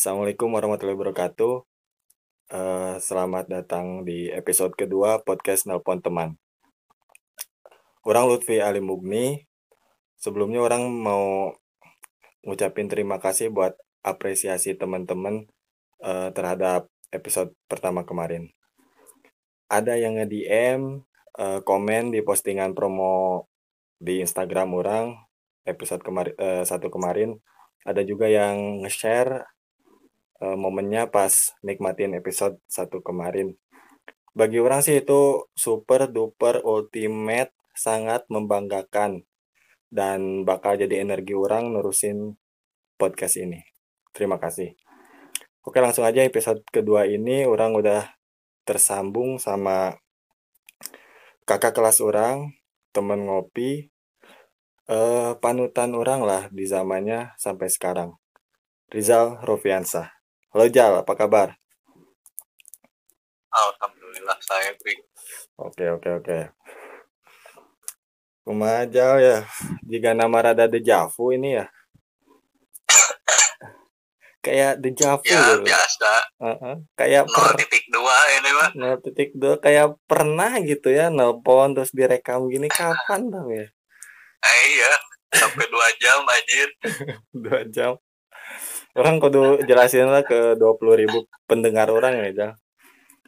Assalamualaikum warahmatullahi wabarakatuh. Eh, selamat datang di episode kedua podcast Nelpon Teman. Orang Lutfi Ali Mugni. Sebelumnya orang mau ngucapin terima kasih buat apresiasi teman-teman eh, terhadap episode pertama kemarin. Ada yang nge-DM, eh, komen di postingan promo di Instagram orang episode kemarin eh, satu kemarin. Ada juga yang nge-share uh, momennya pas nikmatin episode satu kemarin. Bagi orang sih itu super duper ultimate sangat membanggakan dan bakal jadi energi orang nerusin podcast ini. Terima kasih. Oke langsung aja episode kedua ini orang udah tersambung sama kakak kelas orang, temen ngopi, eh, panutan orang lah di zamannya sampai sekarang. Rizal Rofiansah. Halo Jal, apa kabar? Alhamdulillah saya Bri. Oke, oke, oke. Kumaha Jal ya? Jika nama rada dejavu ini ya. kayak dejavu Ya gitu. biasa Heeh. Kayak per 0.2 ini mah. 0.2 kayak pernah gitu ya nelpon terus direkam gini kapan dong ya? Eh, iya sampai 2 jam anjir. Dua jam. Orang kudu jelasin lah ke 20 ribu pendengar orang ya Jal.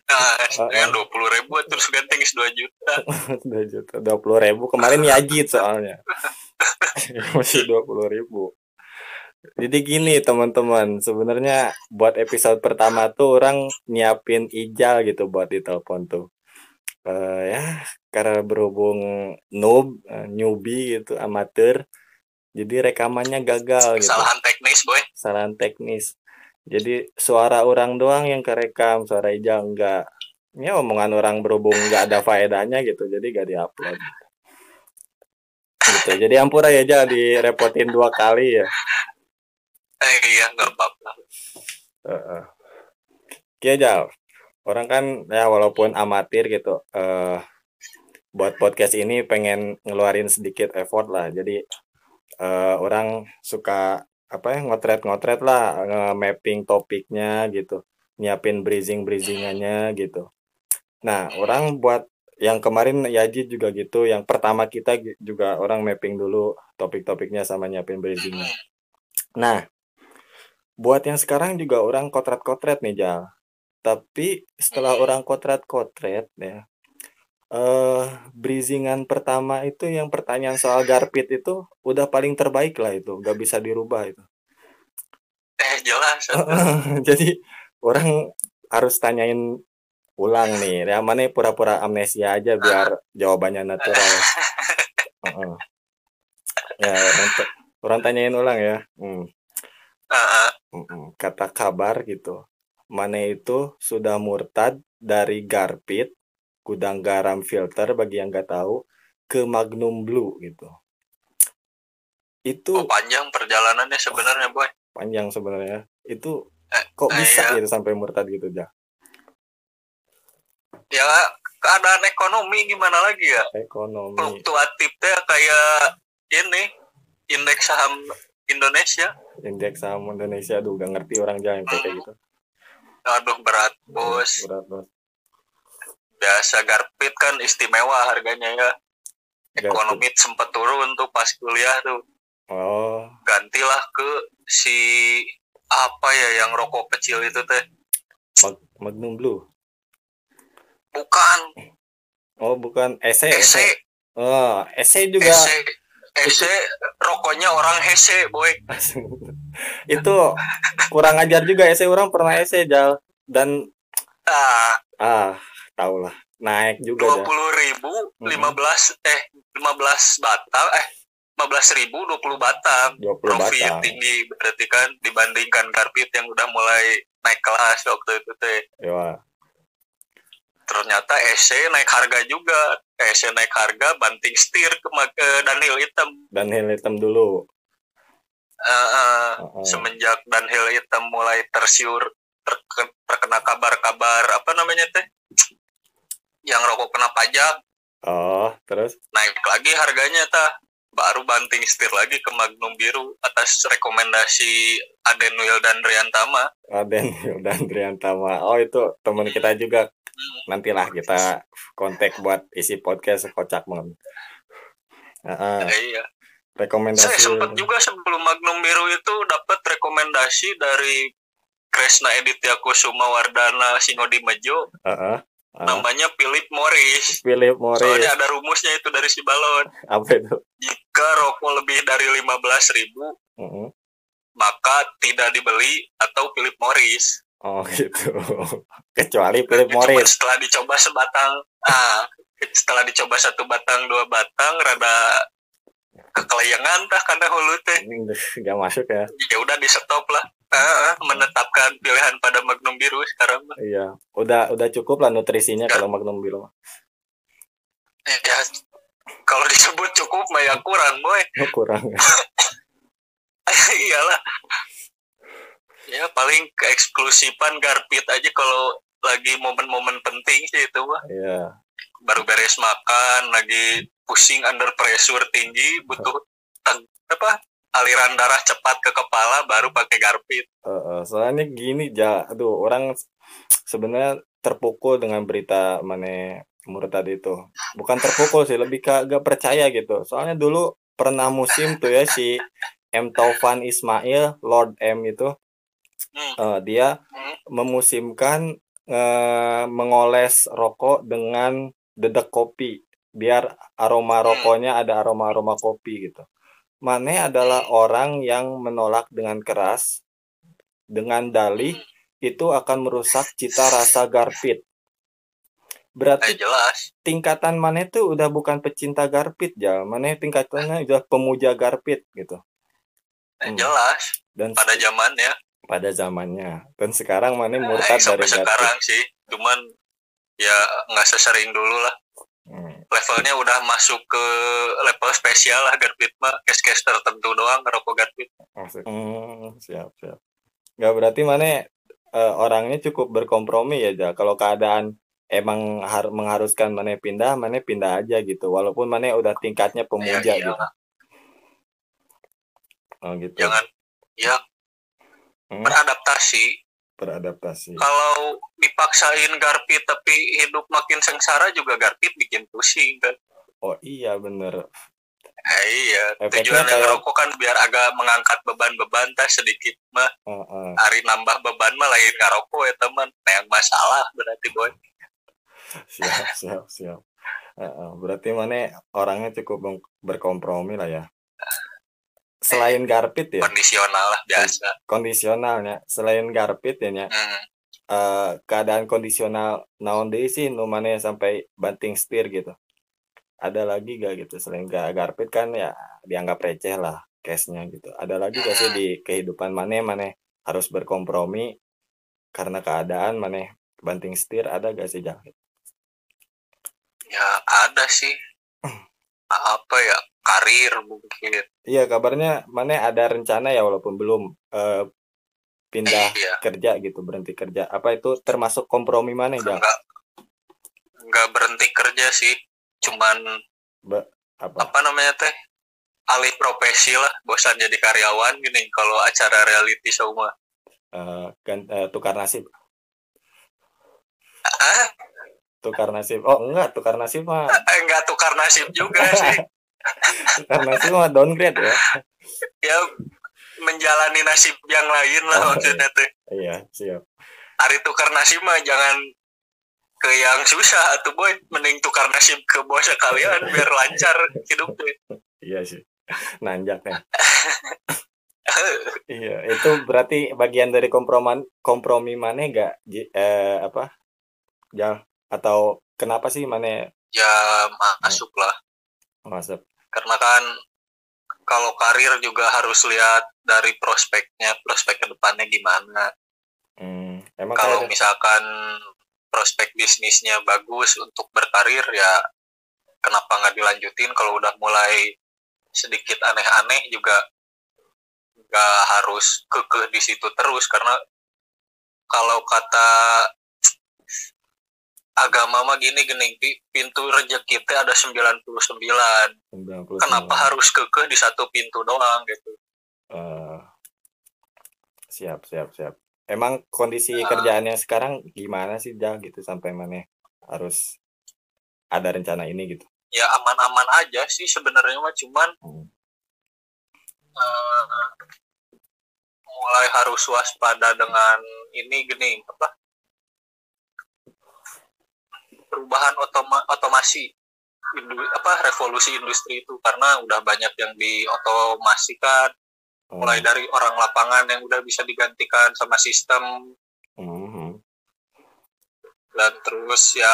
Nah, Ah, dengan 20 ribu terus ganteng 2 juta. 2 juta, 20 ribu. Kemarin yajit soalnya. Masih 20 ribu. Jadi gini teman-teman, sebenarnya buat episode pertama tuh orang nyiapin ijal gitu buat ditelepon tuh. Eh ya, karena berhubung noob, eh, newbie gitu, amatir. Jadi rekamannya gagal gitu Kesalahan teknis boy. kesalahan teknis. Jadi suara orang doang yang kerekam, suara Ijal enggak. Ya omongan orang berhubung enggak ada faedahnya gitu, jadi gak diupload. Gitu. Jadi ampura ya aja direpotin dua kali ya. Eh iya nggak apa-apa. Heeh. Oke Jal, orang kan ya walaupun amatir gitu, eh buat podcast ini pengen ngeluarin sedikit effort lah. Jadi eh orang suka apa ya ngotret-ngotret lah nge-mapping topiknya gitu nyiapin breezing-breezingannya gitu. Nah orang buat yang kemarin Yajid juga gitu yang pertama kita juga orang mapping dulu topik-topiknya sama nyiapin breezingnya nah buat yang sekarang juga orang kotret-kotret nih Jal. Tapi setelah orang kotret-kotret ya eh breezingan pertama itu yang pertanyaan soal Garpit itu udah paling terbaik lah itu, gak bisa dirubah itu. Eh jelas. Jadi orang harus tanyain ulang nih, yang mana pura-pura amnesia aja biar jawabannya natural. Ya, orang, tanyain ulang ya. Hmm. Heeh. mm-mm. Kata kabar gitu. Mana itu sudah murtad dari Garpit, gudang garam filter bagi yang nggak tahu, ke Magnum Blue gitu. Itu Oh, panjang perjalanannya sebenarnya boy. panjang sebenarnya. Itu Eh, kok eh, bisa iya. gitu sampai murtad gitu ja? Ya keadaan ekonomi gimana lagi ya? Ekonomi. Fluktuatifnya kayak ini indeks saham Indonesia. Indeks saham Indonesia aduh gak ngerti orang jalan kayak gitu. Aduh berat bos. Berat bos. Biasa Garpit kan istimewa harganya ya. Garpit. ekonomi sempat turun tuh pas kuliah tuh. Oh, gantilah ke si apa ya yang rokok kecil itu teh. Mag- Magnum Blue. bukan. Oh, bukan. ESE. hese Oh, ESE juga. Hese hese rokoknya orang hese boy. Itu kurang ajar juga ESE. Orang pernah ESE Jal. Dan ah. Ah tau lah naik juga dua puluh ribu Mhm. lima belas eh lima belas batang eh lima belas ribu dua puluh batang 20 profit batang. tinggi berarti kan dibandingkan Garpit yang udah mulai naik kelas waktu itu teh Ya, ternyata EC naik harga juga EC naik harga banting setir ke, Daniel Hitam dan hill hitam dulu. Eh, eh, Heeh. semenjak Daniel Hitam mulai tersiur terke- terkena kabar-kabar apa namanya teh yang rokok kena pajak Oh, terus naik lagi harganya tah baru banting setir lagi ke Magnum Biru atas rekomendasi Aden dan Riantama. Aden dan Riantama. Oh itu teman kita juga. Nantilah kita kontak buat isi podcast kocak banget. Uh, uh. iya. Rekomendasi. Saya sempat juga sebelum Magnum Biru itu dapat rekomendasi dari Kresna Editya Kusuma Wardana Sinodi Mejo. Uh -uh. Uh. Namanya Philip Morris. Philip Morris. Soalnya ada rumusnya itu dari si balon. Apa itu? Jika rokok lebih dari lima belas ribu, uh -uh. maka tidak dibeli atau Philip Morris. Oh gitu. Kecuali Philip Morris. Setelah dicoba sebatang, ah, setelah dicoba satu batang dua batang, rada kekelayangan tah karena hulu teh. Gak masuk ya. Ya udah di stop lah uh, menetapkan pilihan pada Magnum Biru sekarang. Iya, udah udah cukup lah nutrisinya ya. kalau Magnum Biru. Ya, kalau disebut cukup mah ya kurang, boy. Oh, kurang. Ya. Iyalah. Ya paling keeksklusifan Garpit aja kalau lagi momen-momen penting sih itu mah. Iya. Baru beres makan, lagi pusing under pressure tinggi, butuh apa aliran darah cepat ke kepala baru pakai garpit. Uh, uh, soalnya gini ja, aduh orang sebenarnya terpukul dengan berita mana menurut tadi itu. Bukan terpukul sih, lebih ke gak percaya gitu. Soalnya dulu pernah musim tuh ya si M Taufan Ismail, Lord M itu, hmm. uh, dia hmm. memusimkan uh, mengoles rokok dengan dedek kopi biar aroma hmm. rokoknya ada aroma aroma kopi gitu. Mane adalah orang yang menolak dengan keras dengan dalih itu akan merusak cita rasa Garpit. Berarti eh, jelas. tingkatan Mane itu udah bukan pecinta Garpit ya, Mane tingkatannya udah pemuja Garpit gitu. Eh, hmm. Jelas. Dan pada zamannya. Pada zamannya. Dan sekarang Mane murtad eh, dari Garpit. sekarang sih, cuman ya nggak sesering dulu lah. Hmm. Levelnya udah masuk ke level spesial lah Garpit mah case-case tertentu doang ngerokok Garpit. Hmm, siap siap. Gak berarti mana uh, orangnya cukup berkompromi ya ja. Kalau keadaan emang har mengharuskan mana pindah, mana pindah aja gitu. Walaupun mana udah tingkatnya pemuja ya, gitu. Oh gitu. Jangan ya hmm? beradaptasi beradaptasi. Kalau dipaksain garpit tapi hidup makin sengsara juga garpit bikin pusing kan. Oh iya bener. Eh, iya, tujuan kayak... rokok kan biar agak mengangkat beban-beban teh sedikit mah. Uh, uh. Hari nambah beban mah lain ngarokok ya teman. Nah yang masalah berarti boy. siap siap siap. Uh, uh. Berarti mana orangnya cukup berkompromi lah ya selain garpit ya? Kondisional lah biasa. Kondisionalnya. Selain garpit ya nya? Hmm. uh, keadaan kondisional naon deh sih nu mana sampai banting setir gitu. Ada lagi gak gitu selain gak garpit kan ya dianggap receh lah case-nya gitu. Ada lagi gak sih di kehidupan mana mana harus berkompromi karena keadaan mana banting setir ada gak sih jahit ya ada sih apa ya karir mungkin iya kabarnya mana ada rencana ya walaupun belum uh, pindah iya. kerja gitu berhenti kerja apa itu termasuk kompromi mana ya enggak enggak berhenti kerja sih cuman Ba apa? apa namanya teh alih profesi lah bosan jadi karyawan gini kalau acara reality show mah uh, kan uh, tukar nasib ah? Tukar nasib. Oh enggak tukar nasib mah. Enggak tukar nasib juga sih. Karena semua downgrade ya. Ya menjalani nasib yang lain lah oh, maksudnya tuh. Iya siap. Hari tukar nasib mah jangan ke yang susah atau boy. Mending tukar nasib ke bos kalian biar lancar hidup tuh. Iya sih. Nanjak ya. Iya itu berarti bagian dari komproman kompromi mana gak eh, apa? Ya atau kenapa sih mana ya masuk lah masuk. Karena kan kalau karir juga harus lihat dari prospeknya prospek ke depannya gimana. Hmm, kalau misalkan prospek bisnisnya bagus untuk berkarir ya kenapa nggak dilanjutin? Kalau udah mulai sedikit aneh-aneh juga nggak harus kekeh di situ terus karena kalau kata agama mah gini gini pintu rezeki teh ada 99 99. kenapa harus kekeh di satu pintu doang gitu Eh, siap, siap, siap. Emang kondisi Ah. kerjaannya sekarang gimana sih, Jal, gitu sampai mana harus ada rencana ini gitu? ya aman-aman aja sih sebenarnya mah cuman Hmm. eh, mulai harus waspada dengan ini gini apa perubahan otoma otomasi indu- apa revolusi industri itu karena udah banyak yang diotomasikan. Oh, mulai dari orang lapangan yang udah bisa digantikan sama sistem. Mhm. dan terus ya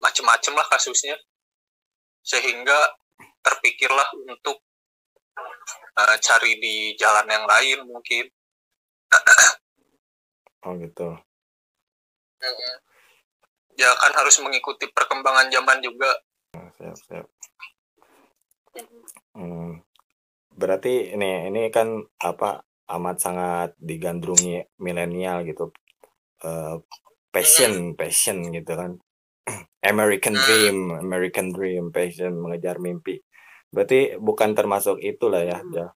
macem-macem lah kasusnya. Sehingga terpikirlah untuk eh, cari di jalan yang lain mungkin. Oh gitu. Ya kan harus mengikuti perkembangan zaman juga Oh, siap, siap. Hmm. Berarti ini ini kan apa amat sangat digandrungi milenial gitu. Eh, passion, passion gitu kan. American Hmm. dream, American dream, passion mengejar mimpi. Berarti bukan termasuk itulah ya, ya.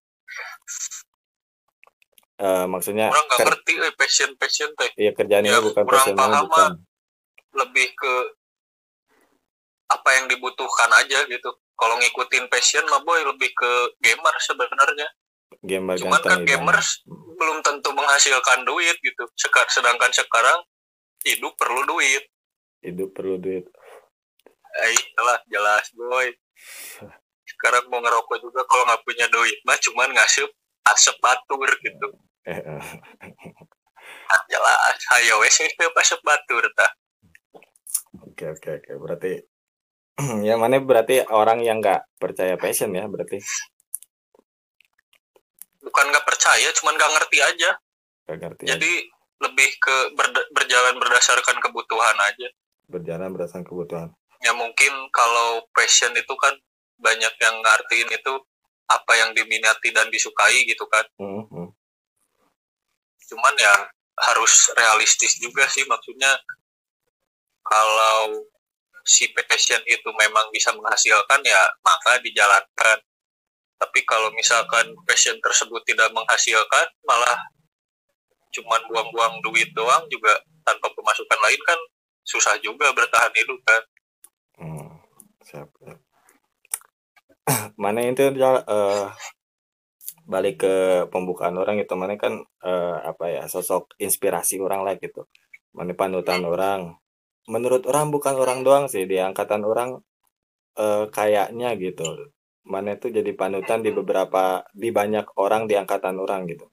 Eh, maksudnya orang nggak ngerti eh, passion passion teh ya kerjaan ini Ya, bukan passion paham, bukan. Lebih ke apa yang dibutuhkan aja gitu kalau ngikutin passion mah boy lebih ke gamer sebenarnya Gamer cuman kan gamers belum tentu menghasilkan duit gitu sedangkan sekarang hidup perlu duit Hidup perlu duit. eh jelas jelas boy sekarang mau ngerokok juga kalau nggak punya duit mah cuman ngasih asap batur gitu Eh, eh. Ah, jelas ayo wes itu asap batur tah Oke oke. Berarti ya mana berarti orang yang nggak percaya passion ya berarti? Bukan nggak percaya cuman nggak ngerti aja. Nggak ngerti jadi lebih ke berda- berjalan berdasarkan kebutuhan aja. Berjalan berdasarkan kebutuhan. Ya mungkin kalau passion itu kan banyak yang ngartiin itu apa yang diminati dan disukai gitu kan. Hmm, hmm. cuman ya harus realistis juga sih maksudnya kalau si passion itu memang bisa menghasilkan ya maka dijalankan. Tapi kalau misalkan passion tersebut tidak menghasilkan malah cuman buang-buang duit doang juga tanpa pemasukan lain kan susah juga bertahan hidup kan. Hmm, siap, siap. mana itu Jal, eh, balik ke pembukaan orang itu mana kan eh, apa ya sosok inspirasi orang lah gitu. Mana panutan orang menurut orang bukan orang doang sih di angkatan orang eh, kayaknya gitu. Mana itu jadi panutan di beberapa di banyak orang di angkatan orang gitu.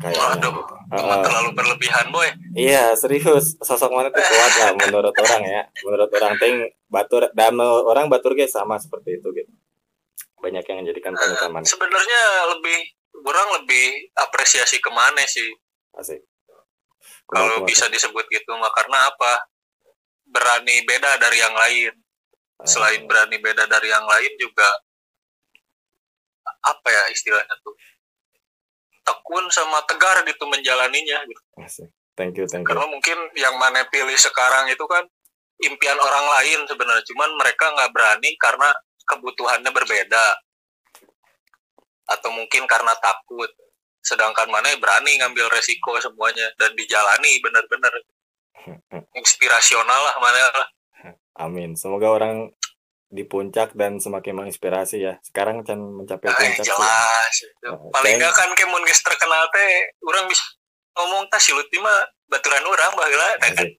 Kayaknya Waduh, gitu. Eh, terlalu berlebihan boy. Iya serius. Sosok mana tuh kuat lah menurut orang ya. Menurut orang ting batur dan orang batur guys sama seperti itu gitu. Banyak yang menjadikan panutan mana. sebenarnya lebih orang lebih apresiasi ke mana sih? Asik. Kalau bisa disebut gitu mah karena apa berani beda dari yang lain. Selain berani beda dari yang lain juga apa ya istilahnya tuh? Tekun sama tegar gitu menjalaninya gitu. Thank you thank you. Karena mungkin yang mana pilih sekarang itu kan impian orang lain sebenarnya. Cuman mereka nggak berani karena kebutuhannya berbeda. Atau mungkin karena takut. Sedangkan mana berani ngambil resiko semuanya dan dijalani benar-benar inspirasional lah mana lah. Amin. Semoga orang di puncak dan semakin menginspirasi ya. Sekarang can mencapai Ay, puncak jelas. Nah, paling thank- nggak kan kemun geus terkenal teh orang bisa ngomong tas silut mah baturan orang baheula nah kan asik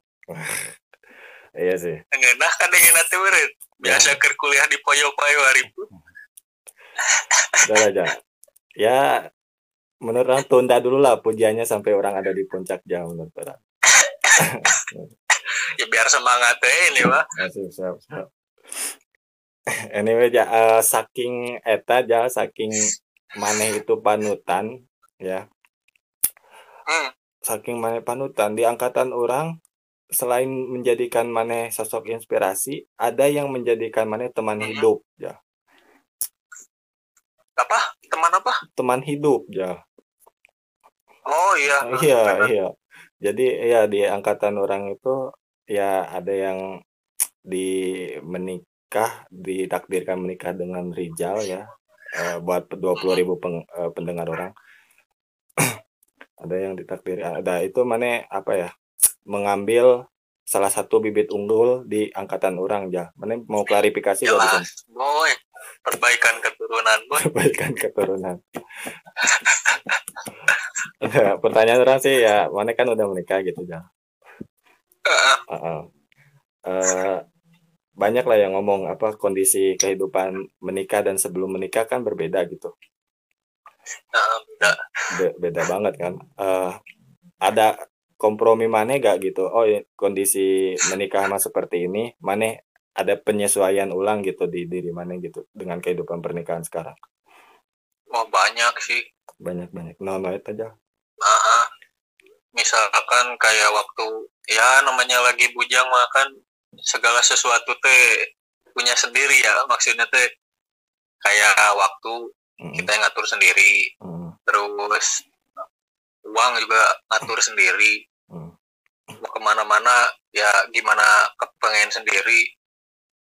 iya sih. Ngeunah kan dengan teh beureut biasa keur kuliah di poyo-poyo hari udah lah Jal. ya menurut orang tunda dulu lah pujiannya sampai orang ada di puncak jam menurut orang ya biar semangat teh ini mah Ya, siap, siap. Anyway, ja, eh, saking eta ja, saking maneh itu panutan, ya. hmm. Saking maneh panutan di angkatan orang selain menjadikan maneh sosok inspirasi, ada yang menjadikan maneh teman Mhm. hidup, ya. apa teman apa Teman hidup, ya. oh iya Iya, benar. iya. Jadi ya di angkatan orang itu ya ada yang di menikah ditakdirkan menikah dengan Rijal ya uh, buat 20 ribu peng, uh, pendengar orang. Ada yang ditakdir ada itu mana apa ya mengambil salah satu bibit unggul di angkatan orang ya mana mau klarifikasi Jelas, boy. Perbaikan keturunan boy. Perbaikan keturunan pertanyaan orang sih ya mana kan udah menikah gitu ya uh, uh, uh, banyak lah yang ngomong apa kondisi kehidupan menikah dan sebelum menikah kan berbeda gitu. Uh, beda. Be beda banget kan. Uh, ada kompromi mana gak gitu? Oh kondisi menikah mah seperti ini, mana ada penyesuaian ulang gitu di diri mana gitu dengan kehidupan pernikahan sekarang? Oh banyak sih. Banyak banyak. No no itu aja. Uh, misalkan kayak waktu ya namanya lagi bujang makan segala sesuatu teh punya sendiri ya maksudnya teh kayak waktu hmm. kita yang ngatur sendiri hmm. terus uang juga ngatur sendiri hmm. mau ke mana-mana ya gimana kepengen sendiri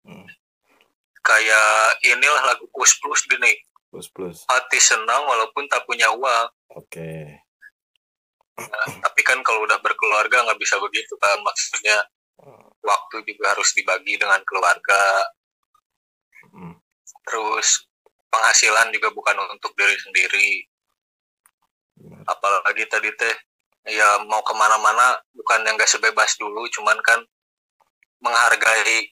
hmm. kayak inilah lagu plus plus gini plus plus hati senang walaupun tak punya uang oke okay. Nah, tapi kan kalau udah berkeluarga nggak bisa begitu kan maksudnya waktu juga harus dibagi dengan keluarga. Hmm. terus penghasilan juga bukan untuk diri sendiri. Hmm. apalagi tadi teh ya mau ke mana-mana bukan yang gak sebebas dulu cuman kan menghargai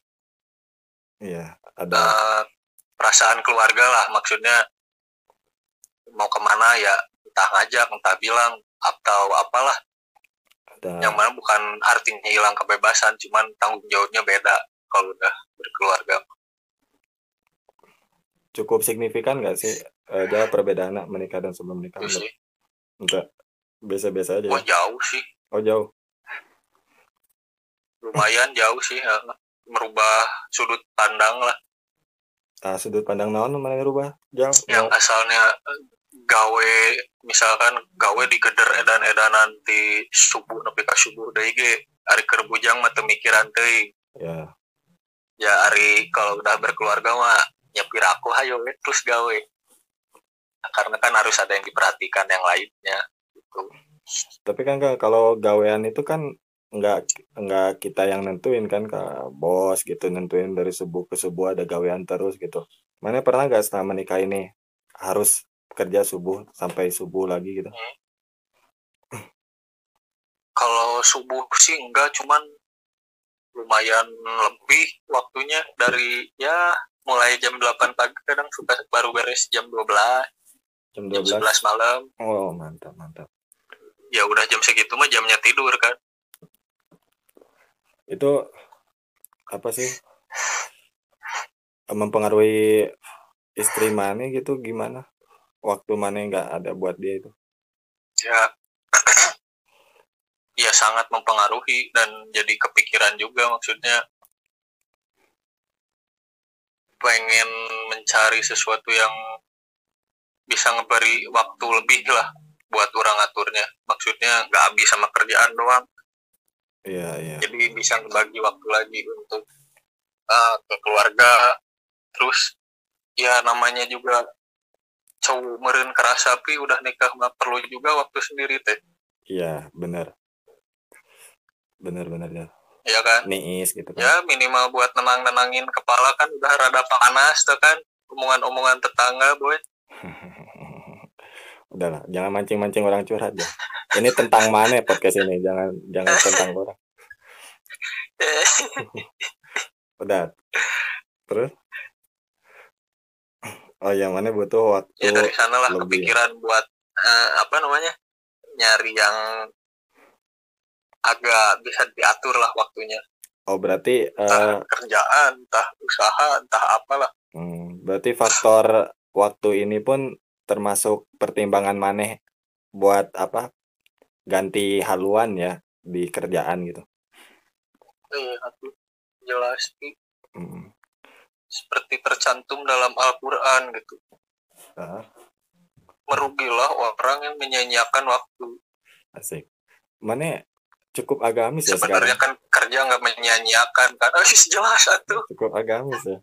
iya ada uh, perasaan keluarga lah. Maksudnya mau ke mana ya entah ngajak entah bilang atau apalah. Ada. Yang mana bukan artinya hilang kebebasan cuman tanggung jawabnya beda kalau udah berkeluarga. Cukup signifikan nggak sih ada perbedaan menikah dan sebelum menikah? Sih. enggak. Biasa-biasa aja. Oh jauh sih. Oh jauh. Lumayan jauh sih ya. merubah sudut pandang lah. Ah sudut pandang naon mana merubah jauh. Yang asalnya gawe misalkan gawe di geder edan edanan di subuh nepi ka subuh deui ge. Ari keur bujang mah mikiran teuing ya. Ya ari kalau udah berkeluarga mah nyepir aku hayo we terus gawe. Nah, karena kan harus ada yang diperhatikan yang lainnya gitu. Tapi kan kalau gawean itu kan nggak nggak kita yang nentuin kan ke bos gitu nentuin dari subuh ke subuh ada gawean terus gitu. Mana pernah nggak setelah menikah ini harus kerja subuh sampai subuh lagi gitu? Hmm. Kalau subuh sih enggak, cuman lumayan lebih waktunya dari ya mulai jam 8 pagi kadang suka baru beres jam 12 jam 12 jam 11 malam. Oh mantap mantap. Ya udah jam segitu mah jamnya tidur kan. Itu apa sih? Mempengaruhi istri mana gitu gimana waktu mana nggak ada buat dia itu? Ya. Ya sangat mempengaruhi dan jadi kepikiran juga maksudnya. Pengen mencari sesuatu yang bisa ngeberi waktu lebih lah buat orang aturnya maksudnya nggak habis sama kerjaan doang. Iya iya. Jadi bisa ngebagi waktu lagi untuk uh, ke keluarga. Terus ya namanya juga cowok meren keras sapi udah nikah mah perlu juga waktu sendiri teh. Iya benar benar benar ya. Ya kan? Niis gitu kan. Ya minimal buat nenang nenangin kepala kan udah rada panas tuh kan. Omongan-omongan tetangga boy. Udahlah jangan mancing-mancing orang curhat ya. Ini tentang mana podcast ini? Jangan jangan tentang orang. Udah. Terus Oh yang mana butuh waktu ya dari sana lah lebih. kepikiran buat uh, apa namanya nyari yang agak bisa diatur lah waktunya. Oh berarti entah uh, kerjaan entah usaha entah apalah. Hmm, berarti faktor waktu ini pun termasuk pertimbangan maneh buat apa ganti haluan ya di kerjaan gitu? Iya jelas. Hmm seperti tercantum dalam Al-Quran gitu. Uh. Merugilah orang yang menyanyiakan waktu. Asik. Mana cukup agamis ya sebenarnya sekarang. kan kerja nggak menyanyiakan kan oh jelas satu Cukup agamis ya.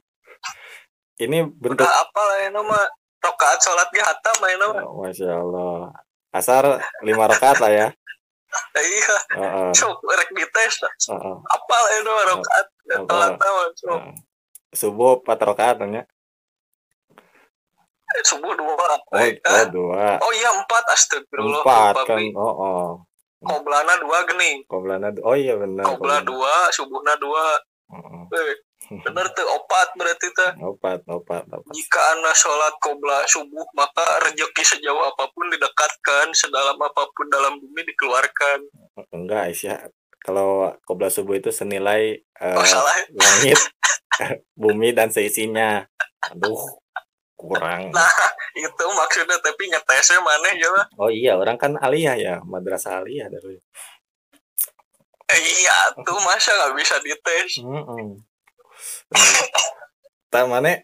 Ini bentuk udah apa lah ya nama rokaat sholat ge hatam ya nama Oh, Masya Allah. Asar lima rakaat lah ya. iya Heeh, sok rek dites lah. heeh, apa lah ya nama rokaat nama sok heeh. Subuh empat rakaat ya. subuh dua Oh, Eh, oh dua. oh iya empat astagfirullah Empat kan. Oh, oh. Qoblana dua gini Qoblana Oh iya benar. Qobla qoblana. dua subuhna dua Heeh. Eh, bener tuh opat berarti tuh Opat, opat, opat. jika anda sholat qobla subuh maka rezeki sejauh apa pun didekatkan sedalam apa pun dalam bumi dikeluarkan Enggak, Aisyah. Kalau qobla subuh itu senilai eh, oh salah langit, bumi dan seisinya. Aduh, kurang. Nah. itu maksudnya tapi ngetesnya mana ya? Oh iya, orang kan aliyah ya, madrasah aliyah dari. eh, iya tuh masa nggak bisa dites Heeh. Tak mana?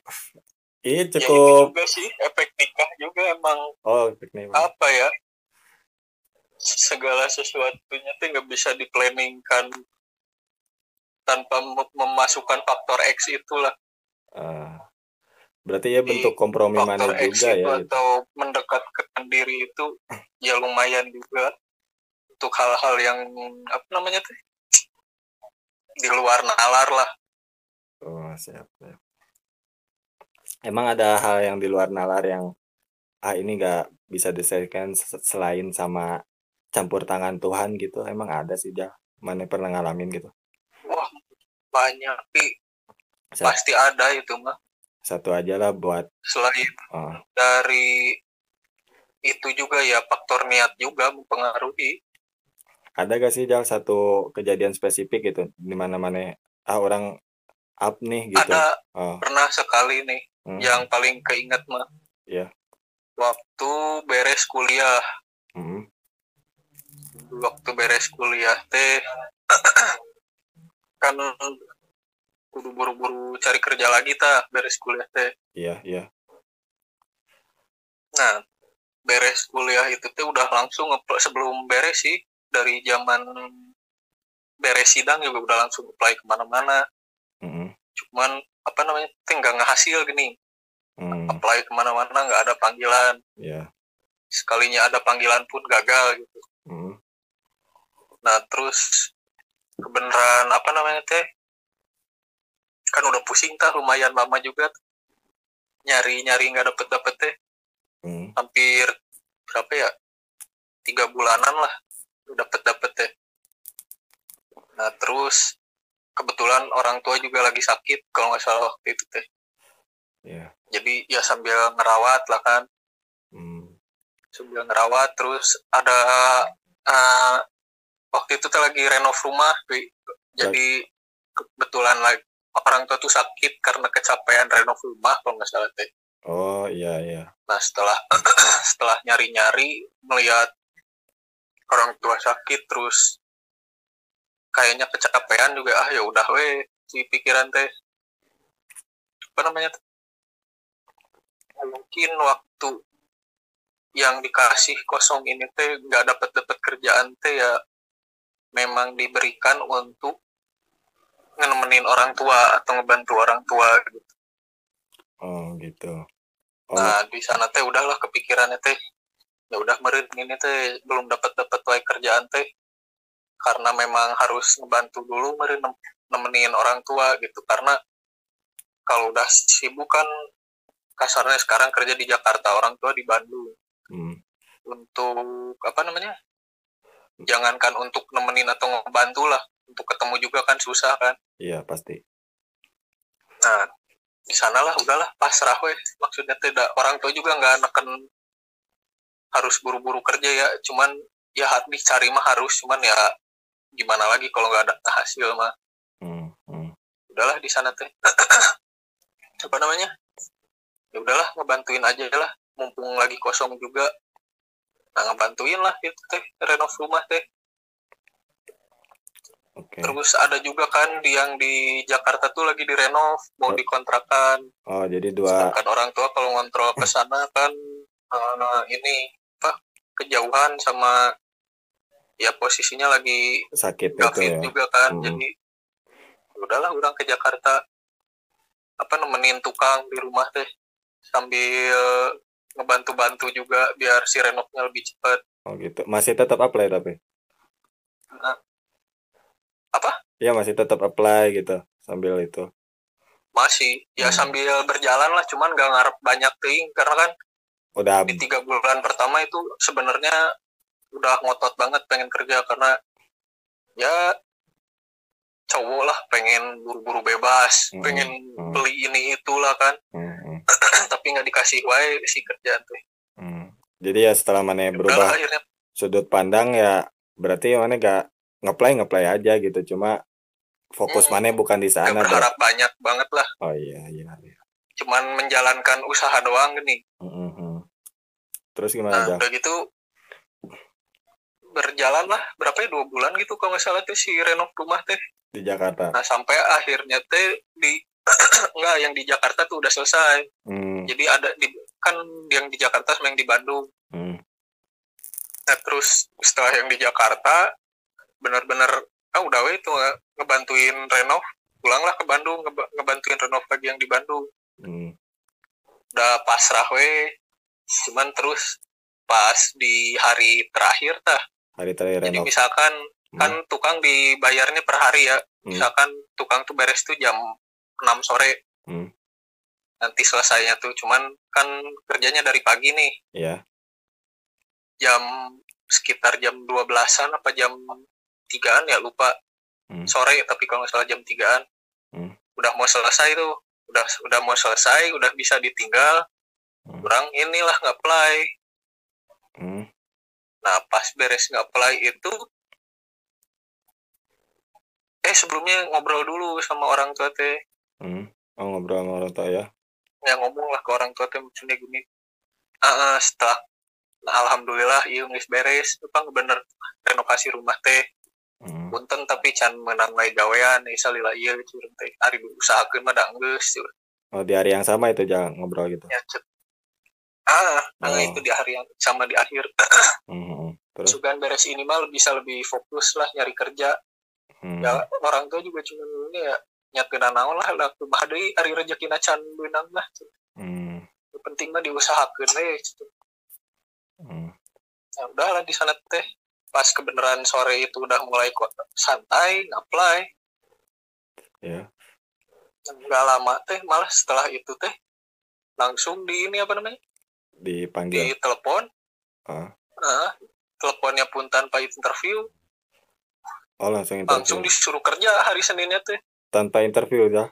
Ini ya cukup. juga sih efek nikah juga emang Oh, teknik. apa ya segala sesuatunya tuh nggak bisa diplanningkan tanpa mem- memasukkan faktor X itulah Ah. berarti ya bentuk kompromi mana faktor X juga itu ya. gitu. atau mendekatkan diri itu ya lumayan juga untuk hal-hal yang apa namanya tuh di luar nalar lah Oh, siap, siap. Emang ada hal yang di luar nalar yang ah ini nggak bisa diselesaikan se- selain sama campur tangan Tuhan gitu. Emang ada sih, Jah. Mana pernah ngalamin gitu. Wah banyak sih Sa- pasti ada itu mah Satu aja lah buat selain ah, dari itu juga ya faktor niat juga mempengaruhi. Ada gak sih Jal satu kejadian spesifik gitu di mana mana ah orang up nih gitu. ada. Oh, pernah sekali nih hmm, yang paling keinget mah Iya. waktu beres kuliah. Hmm, waktu beres kuliah teh kan kudu buru-buru cari kerja lagi ta beres kuliah teh. Iya, iya. nah beres kuliah itu teh udah langsung sebelum beres sih dari zaman beres sidang juga udah langsung apply ke mana-mana. Hmm, cuman apa namanya teh nggak ngehasil gini. Hmm, apply ke mana-mana nggak ada panggilan. Iya. sekalinya ada panggilan pun gagal gitu. Hmm, Nah terus kebenaran apa namanya teh? Kan udah pusing tah lumayan lama juga nyari nyari nggak dapet dapet teh. Hmm, hampir berapa ya? Tiga bulanan lah udah dapet dapet teh. Nah terus kebetulan orang tua juga lagi sakit kalau nggak salah waktu itu teh. iya. Jadi ya sambil ngerawat lah kan. Hmm, sambil ngerawat terus ada eh, waktu itu tuh lagi renov rumah Pi. jadi kebetulan lagi orang tua tuh sakit karena kecapean renov rumah kalau nggak salah teh Oh, iya, iya. nah setelah setelah nyari nyari melihat orang tua sakit terus kayaknya kecapean juga ah ya udah weh si pikiran teh apa namanya teh? mungkin waktu yang dikasih kosong ini teh nggak dapat dapat kerjaan teh ya memang diberikan untuk nemenin orang tua atau ngebantu orang tua gitu. Oh, gitu. Oh, Nah di sana teh udahlah kepikirannya teh. Ya udah meren ini teh belum dapat dapat wae kerjaan teh. Karena memang harus ngebantu dulu meren nem- nemenin orang tua gitu. Karena kalau udah sibuk kan kasarnya sekarang kerja di Jakarta orang tua di Bandung. Hmm, untuk apa namanya jangankan untuk nemenin atau ngebantu lah. Untuk ketemu juga kan susah kan. Iya pasti. nah di sanalah udahlah pasrah weh. Maksudnya tidak orang tua juga nggak neken harus buru-buru kerja ya. Cuman ya dicari mah harus. Cuman ya gimana lagi kalau nggak ada hasil mah. Hmm, hmm. udahlah di sana teh. Apa namanya? Ya udahlah ngebantuin aja lah. Mumpung lagi kosong juga nah ngebantuin lah gitu teh renov rumah teh Oke. terus ada juga kan di yang di Jakarta tuh lagi direnov mau Oh. dikontrakan Oh, jadi dua sedangkan orang tua kalau ngontrol ke sana kan eh, ini apa kejauhan sama ya posisinya lagi sakit itu covid ya juga kan Hmm. jadi udahlah orang ke Jakarta apa nemenin tukang di rumah teh sambil ngebantu-bantu juga biar si renovnya lebih cepat oh gitu. Masih tetap apply tapi? Nah, apa? Iya masih tetap apply gitu sambil itu. Masih. Ya Hmm. sambil berjalan lah cuman gak ngarep banyak ting karena kan udah di tiga bulan pertama itu sebenarnya udah ngotot banget pengen kerja karena ya cowok lah pengen buru-buru bebas Hmm, pengen hmm. beli ini itulah kan. Hmm, hmm, tapi nggak dikasih wae si kerjaan tuh. Hmm. jadi ya setelah mana Udahlah, berubah akhirnya. sudut pandang ya berarti mana gak ngeplay ngeplay aja gitu. Cuma fokus Hmm. mana bukan di nggak sana bro. berharap banyak banget lah. Oh iya iya, iya. cuman menjalankan usaha doang gini Hmm, hmm, terus gimana nah udah gitu berjalan lah. Berapa ya? Dua bulan gitu kalau nggak salah tuh si renov rumah teh. Di Jakarta. Nah sampai akhirnya teh di enggak yang di Jakarta tuh udah selesai. hmm, Jadi ada di kan yang di Jakarta sama yang di Bandung. hmm, Nah terus setelah yang di Jakarta benar-benar ah udah weh itu ngebantuin renov. Pulanglah ke Bandung ngeba- ngebantuin renov lagi yang di Bandung. Hmm. udah pasrah weh. Cuman terus pas di hari terakhir tah hari terakhir jadi renov. misalkan kan tukang dibayarnya per hari ya. Hmm. misalkan tukang tuh beres tuh jam 6 sore Hmm. nanti selesainya tuh cuman kan kerjanya dari pagi nih ya jam sekitar jam 12-an apa jam 3-an ya lupa Hmm. sore tapi kalau nggak salah jam 3-an Hmm. udah mau selesai tuh udah udah mau selesai udah bisa ditinggal Hmm. kurang inilah nggak apply hmm. nah pas beres nggak apply itu eh sebelumnya ngobrol dulu sama orang tua teh Hmm. oh ngobrol sama orang tua ya ya ngomong lah ke orang tua teh maksudnya gini ah, setelah nah, alhamdulillah iya geus beres bang bener renovasi rumah teh hmm. punten tapi can menang wae gawean nih salila iya curang teh ari diusahakeun mah da geus oh di hari yang sama itu jangan ngobrol gitu ya cek ah ah, Oh. itu di hari yang sama di akhir hmm. hmm. terus sugan beres ini mah bisa lebih fokus lah nyari kerja hmm. ya orang tua juga cuma ini ya nyakeun naon lah lah kumaha deui ari rezekina can beunang lah Hmm. Yang penting mah diusahakeun we gitu. Hmm. ya udahlah di sana teh pas kebenaran sore itu udah mulai kok santai apply ya. Nggak lama teh malah setelah itu teh langsung di ini apa namanya? Dipanggil. Di telepon Ah. Ah, teleponnya pun tanpa interview. Oh langsung interview. Langsung disuruh kerja hari seninnya teh tanpa interview ya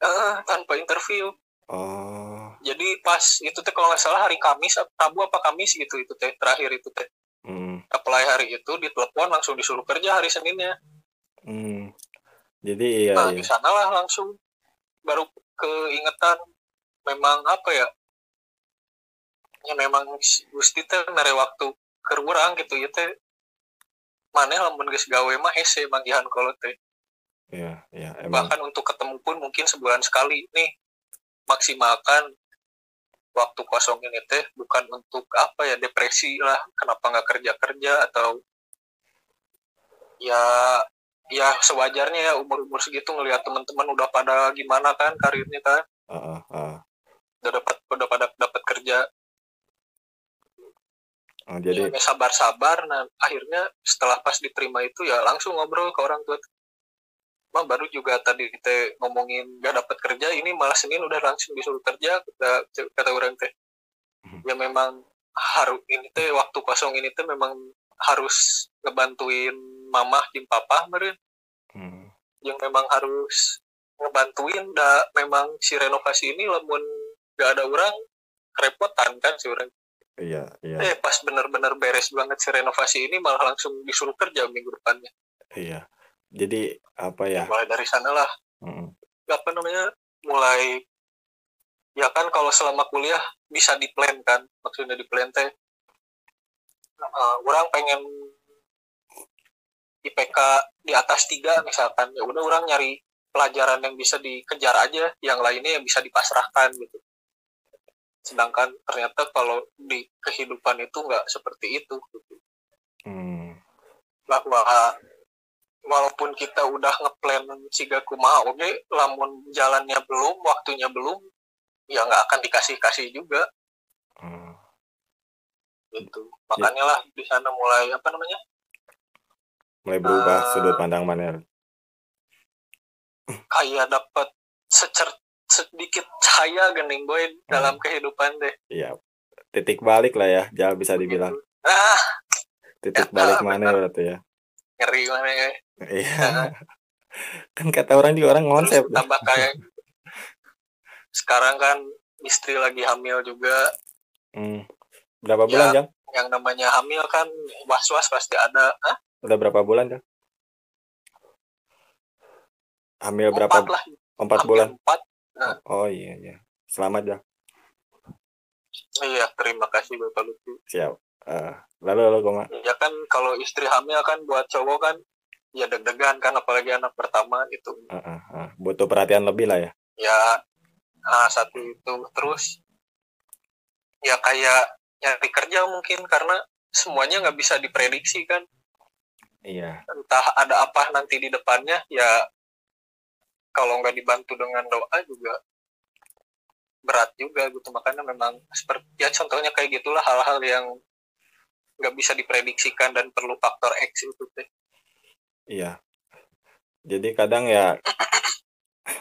Ah, tanpa interview. Oh. Jadi pas itu teh kalau nggak salah hari Kamis Rabu apa Kamis gitu itu teh terakhir itu teh. Hmm. apply hari itu ditelepon langsung disuruh kerja hari Seninnya. Hmm. jadi iya nah iya. di sanalah langsung baru keingetan memang apa ya ya memang gusti teh mere waktu kerurang gitu ya teh. Mana lamun geus gawe mah hese manggihan kalau teh iya iya emang. Bahkan untuk ketemu pun mungkin sebulan sekali. Nih maksimalkan waktu kosong ini teh bukan untuk apa ya depresi lah. Kenapa nggak kerja kerja atau ya ya sewajarnya ya umur umur segitu ngelihat teman-teman udah pada gimana kan karirnya kan. Ah, ah. udah dapat udah pada dapat kerja. Oh, jadi ya, sabar-sabar. Nah akhirnya setelah pas diterima itu ya langsung ngobrol ke orang tua Mah baru juga tadi kita ngomongin gak dapat kerja ini malah Senin udah langsung disuruh kerja kata kata orang teh. Hmm. ya memang harus ini teh waktu kosong ini teh memang harus ngebantuin mamah jeung papa meureun. Hmm. yang memang harus ngebantuin da memang si renovasi ini lamun gak ada orang kerepotan kan si orang. Iya iya. Eh pas bener-bener beres banget si renovasi ini malah langsung disuruh kerja minggu depannya. Iya jadi apa ya? Mulai dari sanalah. Hmm. apa namanya? Mulai ya kan kalau selama kuliah bisa di plan kan? Maksudnya di plan teh eh, orang pengen IPK di atas tiga misalkan. Ya udah orang nyari pelajaran yang bisa dikejar aja. Yang lainnya yang bisa dipasrahkan gitu. Sedangkan ternyata kalau di kehidupan itu nggak seperti itu gitu. Hmm. bahwa walaupun kita udah ngeplan siga kumaha oke lamun jalannya belum waktunya belum ya nggak akan dikasih kasih juga Hmm. gitu makanya lah di sana mulai apa namanya Mulai berubah Eh. sudut pandang mana. kayak dapat secer sedikit cahaya gening boy dalam kehidupan deh Iya. Titik balik lah ya, jangan bisa dibilang. ah Titik Ya, balik benar. mana berarti ya. ngeri mana ya Iya. kan kata orang juga orang konsep. Terus tambah kayak sekarang kan istri lagi hamil juga Hmm. Berapa Ya. bulan, Jang? yang namanya hamil kan was-was pasti ada Hah? Udah berapa bulan, Jang? Hamil berapa? empat lah Empat hampir bulan. empat Oh iya iya. Selamat Jang. iya terima kasih bapak Lutfi Siap. Eh, lalu lalu Goma. ya kan kalau istri hamil kan buat cowok kan ya deg-degan kan apalagi anak pertama gitu Eh, eh, eh. Butuh perhatian lebih lah ya. ya ah, satu itu terus ya kayak nyari kerja mungkin karena semuanya nggak bisa diprediksi kan Iya. entah ada apa nanti di depannya ya kalau nggak dibantu dengan doa juga berat juga gitu makanya memang seperti ya contohnya kayak gitulah hal-hal yang nggak bisa diprediksikan dan perlu faktor X itu teh Iya. Jadi kadang ya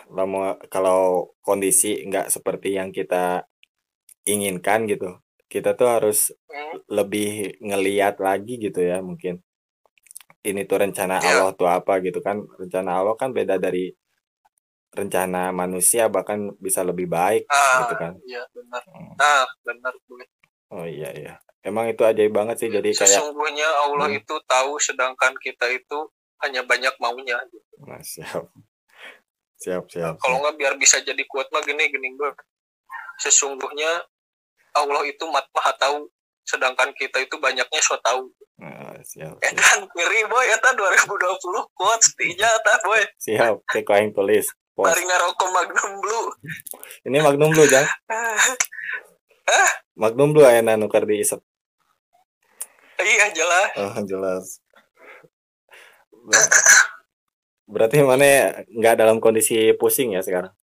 lama kalau kondisi nggak seperti yang kita inginkan gitu, kita tuh harus Hmm, lebih ngeliat lagi gitu ya mungkin. Ini tuh rencana Iya. Allah tuh apa gitu kan. Rencana Allah kan beda dari rencana manusia bahkan bisa lebih baik ah gitu kan. iya benar Hmm. nah benar. Oh iya iya. Emang itu ajaib banget sih jadi kayak sesungguhnya Allah Hmm. itu tahu sedangkan kita itu hanya banyak maunya Nah, siap. Siap siap. kalau nggak biar bisa jadi kuat mah gini gini gue sesungguhnya Allah itu mat maha tahu sedangkan kita itu banyaknya so tahu Nah, siap. siap. edan ngeri boy eta 2020 quotes tiga ta boy Siap, kau yang tulis. Mari ngarokok Magnum Blue Ini Magnum Blue, Jang. Magnum Blue aya nukar di isep. iya jelas Oh, jelas. Ber- Berarti mana nggak dalam kondisi pusing ya sekarang?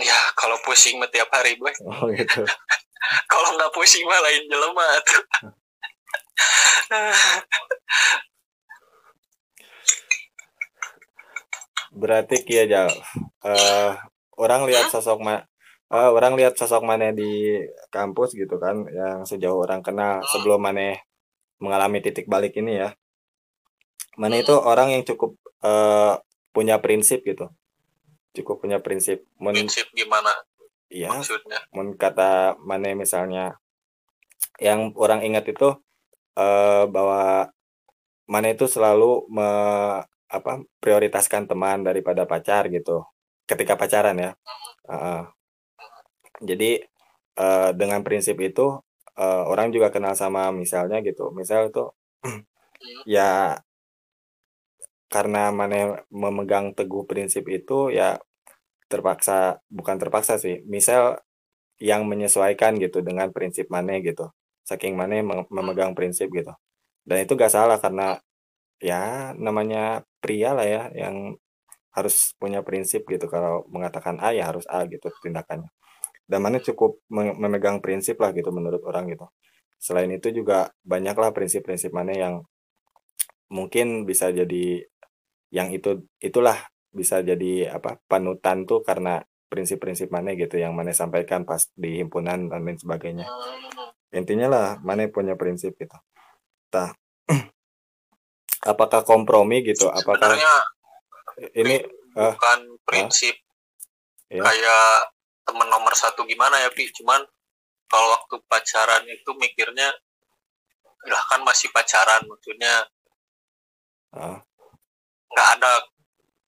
ya kalau pusing mah tiap hari boy Oh gitu. kalau nggak pusing mah lain jelema tuh Berarti kia jauh. Eh orang lihat sosok ma eh, orang lihat sosok mana di kampus gitu kan yang sejauh orang kenal sebelum mana mengalami titik balik ini ya. Mana itu orang yang cukup eh, punya prinsip gitu. Cukup punya prinsip. Men, prinsip gimana iya, maksudnya? Mun kata mana misalnya yang orang ingat itu eh bahwa mana itu selalu me, apa prioritaskan teman daripada pacar gitu. Ketika pacaran ya. Heeh. jadi eh, dengan prinsip itu eh, orang juga kenal sama misalnya gitu. Misal itu ya karena mana memegang teguh prinsip itu ya terpaksa bukan terpaksa sih misal yang menyesuaikan gitu dengan prinsip mana gitu saking mana mem- memegang prinsip gitu. Dan itu gak salah karena ya namanya pria lah ya yang harus punya prinsip gitu kalau mengatakan A ya harus A gitu tindakannya. Dan mana cukup me- memegang prinsip lah gitu menurut orang gitu. Selain itu juga banyaklah prinsip-prinsip mana yang mungkin bisa jadi yang itu itulah bisa jadi apa panutan tuh karena prinsip-prinsip mana gitu yang mana sampaikan pas di himpunan dan lain sebagainya. Intinya lah mana punya prinsip gitu. Tah apakah kompromi gitu? Apakah sebenarnya ini ah, bukan prinsip ya kayak temen nomor satu gimana ya pi? Cuman kalau waktu pacaran itu mikirnya lah kan masih pacaran maksudnya nggak ada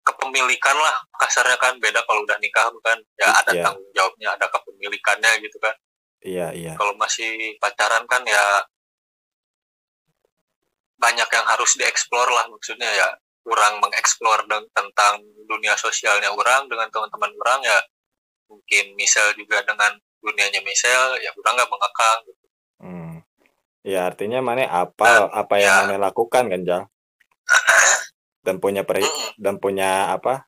kepemilikan lah kasarnya kan beda kalau udah nikah kan. Ya ada Iya. tanggung jawabnya ada kepemilikannya gitu kan. Iya iya. Kalau masih pacaran kan ya banyak yang harus dieksplor lah maksudnya ya kurang mengeksplor tentang dunia sosialnya orang dengan teman-teman orang ya mungkin misal juga dengan dunianya misal ya orang nggak mengekang hmm, Ya artinya mana apa apa yang ya. mana lakukan kan Jal dan punya per Mm-mm. dan punya apa?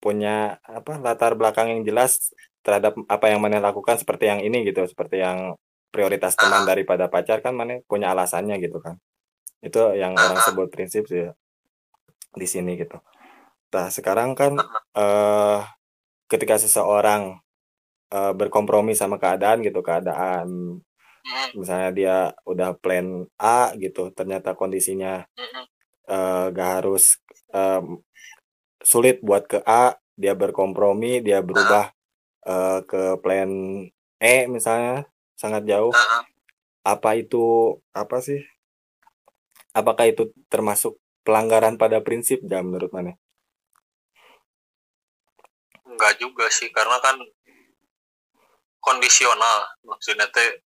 Punya apa? Latar belakang yang jelas terhadap apa yang mana lakukan seperti yang ini gitu seperti yang prioritas teman daripada pacar kan mana punya alasannya gitu kan. Itu yang orang sebut prinsip sih di sini gitu. Nah sekarang kan eh ketika seseorang eh, berkompromi sama keadaan gitu keadaan misalnya dia udah plan A gitu ternyata kondisinya Mm-mm. eh, gak harus em, sulit buat ke A dia berkompromi dia berubah eh, ke plan E misalnya sangat jauh. Apa itu apa sih? Apakah itu termasuk pelanggaran pada prinsip? Ya menurut mana? Enggak juga sih karena kan kondisional. Maksudnya teh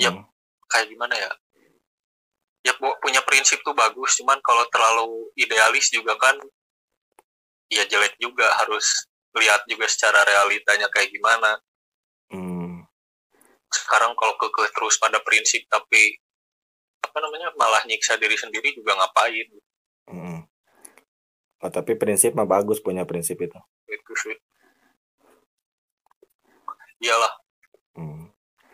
Yap. Hmm, kayak gimana ya ya punya prinsip tuh bagus. Cuman kalau terlalu idealis juga kan ya jelek juga. Harus lihat juga secara realitanya kayak gimana. Hmm, sekarang kalau kekeh terus pada prinsip tapi apa namanya malah nyiksa diri sendiri juga ngapain? Hmm. Oh, tapi prinsip mah bagus punya prinsip itu. Itu sih. Iyalah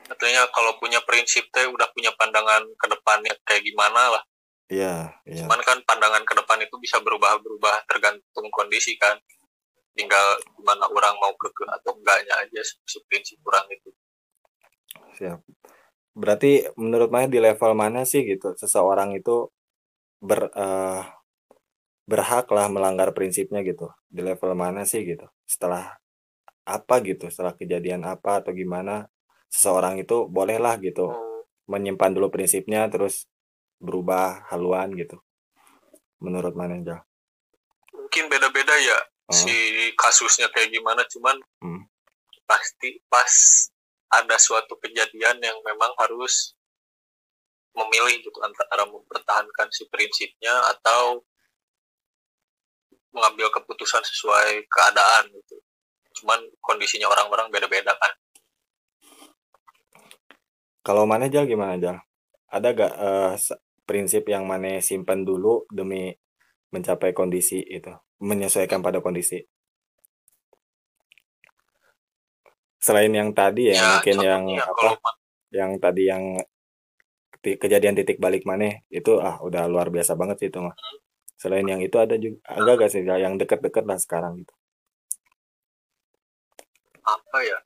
artinya kalau punya prinsip teh udah punya pandangan ke depannya kayak gimana lah. Iya iya. Cuman kan pandangan ke depan itu bisa berubah-berubah tergantung kondisi kan. Tinggal gimana orang mau kekeh atau enggaknya aja si prinsip orang itu. Siap. Berarti menurut mana di level mana sih gitu seseorang itu ber eh, berhak lah melanggar prinsipnya gitu? Di level mana sih gitu? Setelah apa gitu? Setelah kejadian apa atau gimana seseorang itu bolehlah gitu menyimpan dulu prinsipnya terus berubah haluan gitu menurut mana Jal? mungkin beda-beda ya Oh, si kasusnya kayak gimana cuman Hmm. pasti pas ada suatu kejadian yang memang harus memilih gitu antara mempertahankan si prinsipnya atau mengambil keputusan sesuai keadaan gitu cuman kondisinya orang-orang beda-beda kan kalau mana Jal gimana Jal? ada gak eh, se- prinsip yang mana simpan dulu demi mencapai kondisi itu menyesuaikan pada kondisi? Selain yang tadi ya, ya mungkin yang apa kalau yang tadi yang kejadian titik balik mana itu ah udah luar biasa banget sih itu mah. Selain yang itu ada juga agak gak sih yang deket-deket lah sekarang gitu? Apa ya?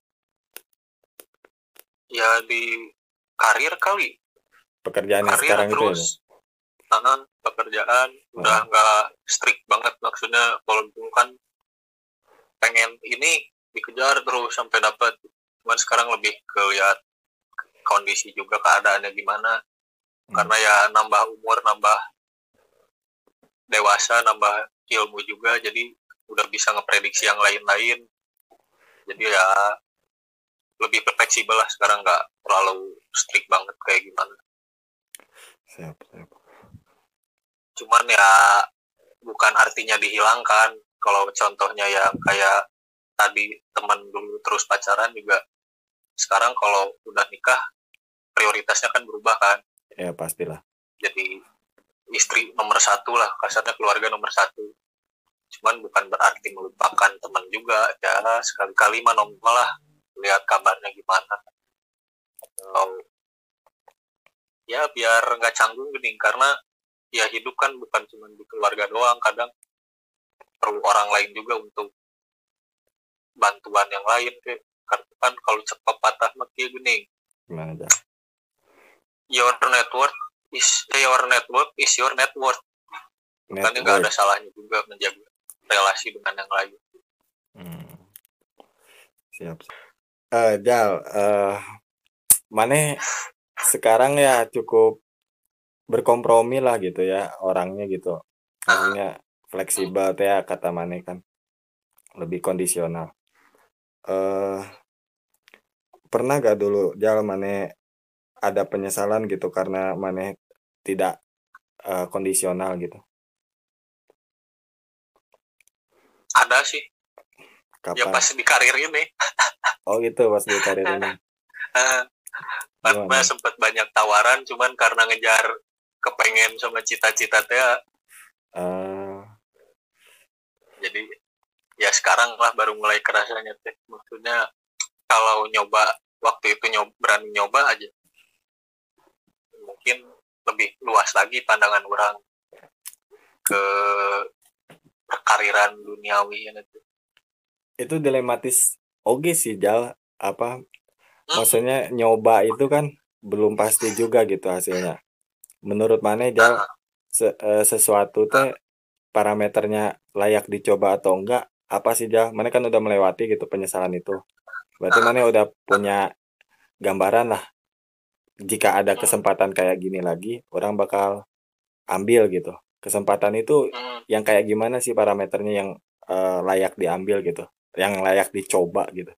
Ya di karir kali. Pekerjaan yang karir sekarang itu ya terus. Tangan pekerjaan udah nggak strict banget maksudnya kalau dulu kan pengen ini dikejar terus sampai dapat cuman sekarang lebih ke lihat kondisi juga keadaannya gimana. Hmm. karena ya nambah umur nambah dewasa nambah ilmu juga jadi udah bisa ngeprediksi yang lain-lain. Jadi ya lebih fleksibel lah sekarang nggak terlalu strict banget kayak gimana. Siap siap. Cuman ya bukan artinya dihilangkan. Kalau contohnya yang kayak tadi teman dulu terus pacaran juga sekarang kalau udah nikah prioritasnya kan berubah kan. Ya pastilah. Jadi istri nomor satu lah kasarnya keluarga nomor satu. Cuman bukan berarti melupakan teman juga ya sekali-kali mah lah lihat kabarnya gimana Atau, ya biar nggak canggung gini karena ya hidup kan bukan cuma di keluarga doang kadang perlu orang lain juga untuk bantuan yang lain kayak karena kan kalau cepat patah kayak gini. Gimana Jal? your network is eh, your network is your network kan nggak ada salahnya juga menjaga relasi dengan yang lain. Hmm. siap. Eh Jal eh Mane sekarang ya cukup berkompromi lah gitu ya orangnya gitu. Maksudnya fleksibel teh ya kata Mane kan. Lebih kondisional. Eh pernah gak dulu Jal Mane ada penyesalan gitu karena Mane tidak eh, kondisional gitu? Ada sih. Ya kapan? pas di karir ini. Oh gitu pas di karir ini. Eh, karena sempat banyak tawaran cuman karena ngejar kepengen sama cita-cita teh uh, jadi ya sekarang lah baru mulai kerasanya teh. Maksudnya kalau nyoba waktu itu nyoba berani nyoba aja. Mungkin lebih luas lagi pandangan orang ke kariran duniawi ya itu itu dilematis oke sih Jal. Apa maksudnya nyoba itu kan belum pasti juga gitu hasilnya. Menurut mana jal se uh, sesuatu teh parameternya layak dicoba atau enggak apa sih jal? Mana kan udah melewati gitu penyesalan itu. Berarti mana udah punya gambaran lah. Jika ada kesempatan kayak gini lagi orang bakal ambil gitu. Kesempatan itu yang kayak gimana sih parameternya yang uh, layak diambil gitu? Yang layak dicoba gitu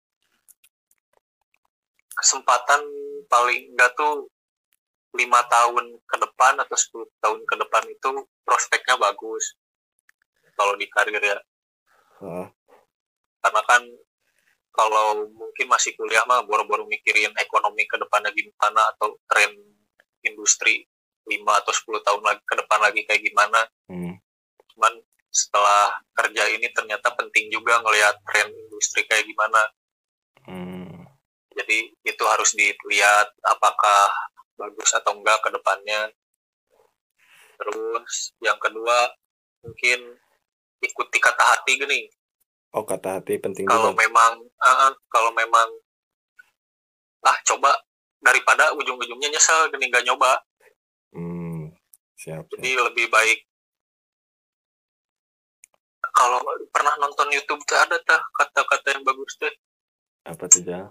kesempatan paling enggak tuh lima tahun ke depan atau 10 tahun ke depan itu prospeknya bagus kalau di karir ya uh. karena kan kalau mungkin masih kuliah mah baru-baru mikirin ekonomi ke depannya gimana atau tren industri 5 atau 10 tahun lagi ke depan lagi kayak gimana hmm. cuman setelah kerja ini ternyata penting juga ngelihat tren industri kayak gimana hmm jadi itu harus dilihat apakah bagus atau enggak ke depannya terus yang kedua mungkin ikuti kata hati gini oh kata hati penting kalau juga. memang uh, kalau memang ah coba daripada ujung-ujungnya nyesel gini nggak nyoba hmm, siap, jadi siap. lebih baik kalau pernah nonton YouTube tuh ada tuh kata-kata yang bagus tuh apa tuh Jal?